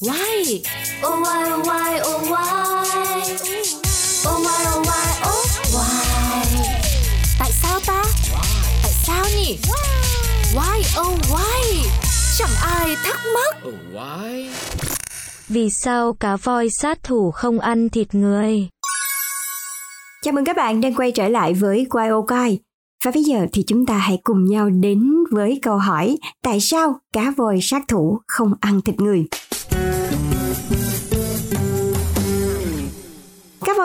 Why? Oh why oh why oh why Oh why oh why oh why Tại sao ta? Tại sao nhỉ? Why oh why? Chẳng ai thắc mắc. Oh, why? Vì sao cá voi sát thủ không ăn thịt người? Chào mừng các bạn đang quay trở lại với Quai ô Coi. Và bây giờ thì chúng ta hãy cùng nhau đến với câu hỏi Tại sao cá voi sát thủ không ăn thịt người?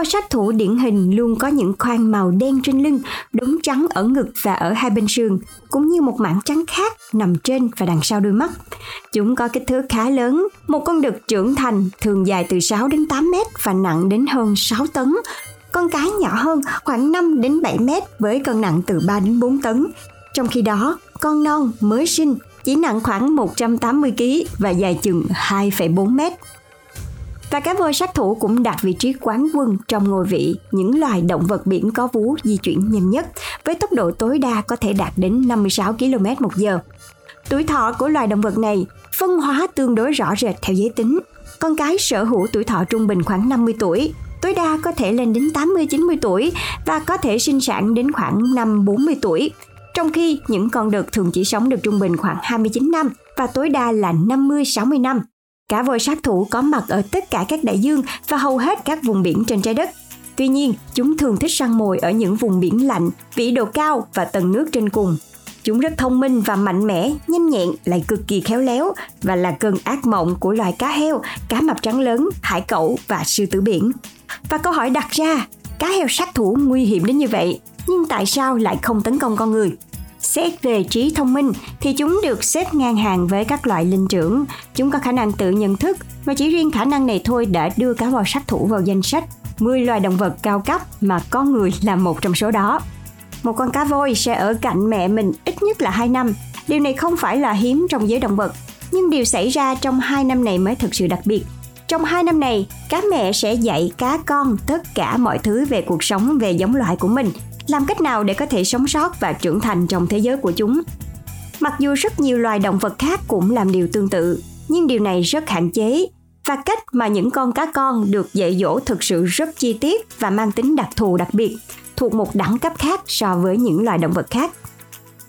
Voi sát thủ điển hình luôn có những khoang màu đen trên lưng, đốm trắng ở ngực và ở hai bên sườn, cũng như một mảng trắng khác nằm trên và đằng sau đôi mắt. Chúng có kích thước khá lớn, một con đực trưởng thành thường dài từ 6 đến 8 mét và nặng đến hơn 6 tấn, con cái nhỏ hơn khoảng 5 đến 7 mét với cân nặng từ 3 đến 4 tấn. Trong khi đó, con non mới sinh chỉ nặng khoảng 180 kg và dài chừng 2,4 mét. Và cá voi sát thủ cũng đạt vị trí quán quân trong ngôi vị những loài động vật biển có vú di chuyển nhanh nhất với tốc độ tối đa có thể đạt đến 56 km một giờ. Tuổi thọ của loài động vật này phân hóa tương đối rõ rệt theo giới tính. Con cái sở hữu tuổi thọ trung bình khoảng 50 tuổi, tối đa có thể lên đến 80-90 tuổi và có thể sinh sản đến khoảng 5-40 tuổi. Trong khi những con đực thường chỉ sống được trung bình khoảng 29 năm và tối đa là 50-60 năm. Cá voi sát thủ có mặt ở tất cả các đại dương và hầu hết các vùng biển trên trái đất. Tuy nhiên, chúng thường thích săn mồi ở những vùng biển lạnh, vĩ độ cao và tầng nước trên cùng. Chúng rất thông minh và mạnh mẽ, nhanh nhẹn, lại cực kỳ khéo léo và là cơn ác mộng của loài cá heo, cá mập trắng lớn, hải cẩu và sư tử biển. Và câu hỏi đặt ra, cá heo sát thủ nguy hiểm đến như vậy, nhưng tại sao lại không tấn công con người? Xét về trí thông minh thì chúng được xếp ngang hàng với các loại linh trưởng. Chúng có khả năng tự nhận thức và chỉ riêng khả năng này thôi đã đưa cá voi sát thủ vào danh sách 10 loài động vật cao cấp mà con người là một trong số đó. Một con cá voi sẽ ở cạnh mẹ mình ít nhất là 2 năm. Điều này không phải là hiếm trong giới động vật, nhưng điều xảy ra trong 2 năm này mới thực sự đặc biệt. Trong 2 năm này, cá mẹ sẽ dạy cá con tất cả mọi thứ về cuộc sống về giống loại của mình làm cách nào để có thể sống sót và trưởng thành trong thế giới của chúng. Mặc dù rất nhiều loài động vật khác cũng làm điều tương tự, nhưng điều này rất hạn chế và cách mà những con cá con được dạy dỗ thực sự rất chi tiết và mang tính đặc thù đặc biệt, thuộc một đẳng cấp khác so với những loài động vật khác.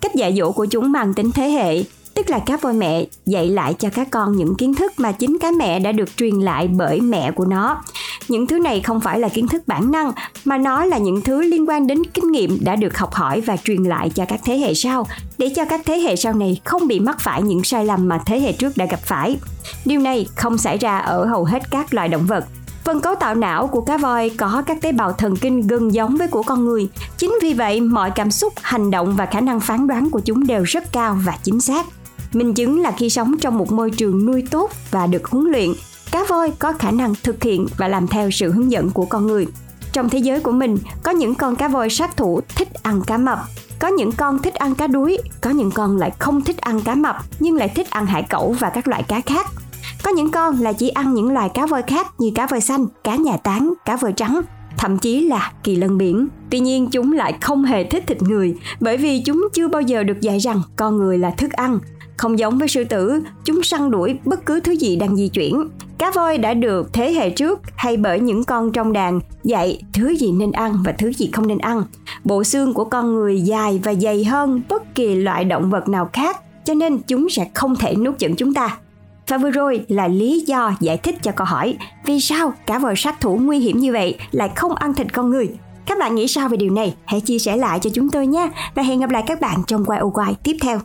Cách dạy dỗ của chúng mang tính thế hệ, tức là cá voi mẹ dạy lại cho cá con những kiến thức mà chính cá mẹ đã được truyền lại bởi mẹ của nó những thứ này không phải là kiến thức bản năng mà nó là những thứ liên quan đến kinh nghiệm đã được học hỏi và truyền lại cho các thế hệ sau để cho các thế hệ sau này không bị mắc phải những sai lầm mà thế hệ trước đã gặp phải điều này không xảy ra ở hầu hết các loài động vật Phần cấu tạo não của cá voi có các tế bào thần kinh gần giống với của con người. Chính vì vậy, mọi cảm xúc, hành động và khả năng phán đoán của chúng đều rất cao và chính xác. Minh chứng là khi sống trong một môi trường nuôi tốt và được huấn luyện, cá voi có khả năng thực hiện và làm theo sự hướng dẫn của con người. Trong thế giới của mình, có những con cá voi sát thủ thích ăn cá mập, có những con thích ăn cá đuối, có những con lại không thích ăn cá mập nhưng lại thích ăn hải cẩu và các loại cá khác. Có những con là chỉ ăn những loài cá voi khác như cá voi xanh, cá nhà táng, cá voi trắng, thậm chí là kỳ lân biển. Tuy nhiên chúng lại không hề thích thịt người bởi vì chúng chưa bao giờ được dạy rằng con người là thức ăn. Không giống với sư tử, chúng săn đuổi bất cứ thứ gì đang di chuyển. Cá voi đã được thế hệ trước hay bởi những con trong đàn dạy thứ gì nên ăn và thứ gì không nên ăn. Bộ xương của con người dài và dày hơn bất kỳ loại động vật nào khác, cho nên chúng sẽ không thể nuốt chửng chúng ta. Và vừa rồi là lý do giải thích cho câu hỏi vì sao cá voi sát thủ nguy hiểm như vậy lại không ăn thịt con người. Các bạn nghĩ sao về điều này? Hãy chia sẻ lại cho chúng tôi nha và hẹn gặp lại các bạn trong quay ô quay tiếp theo.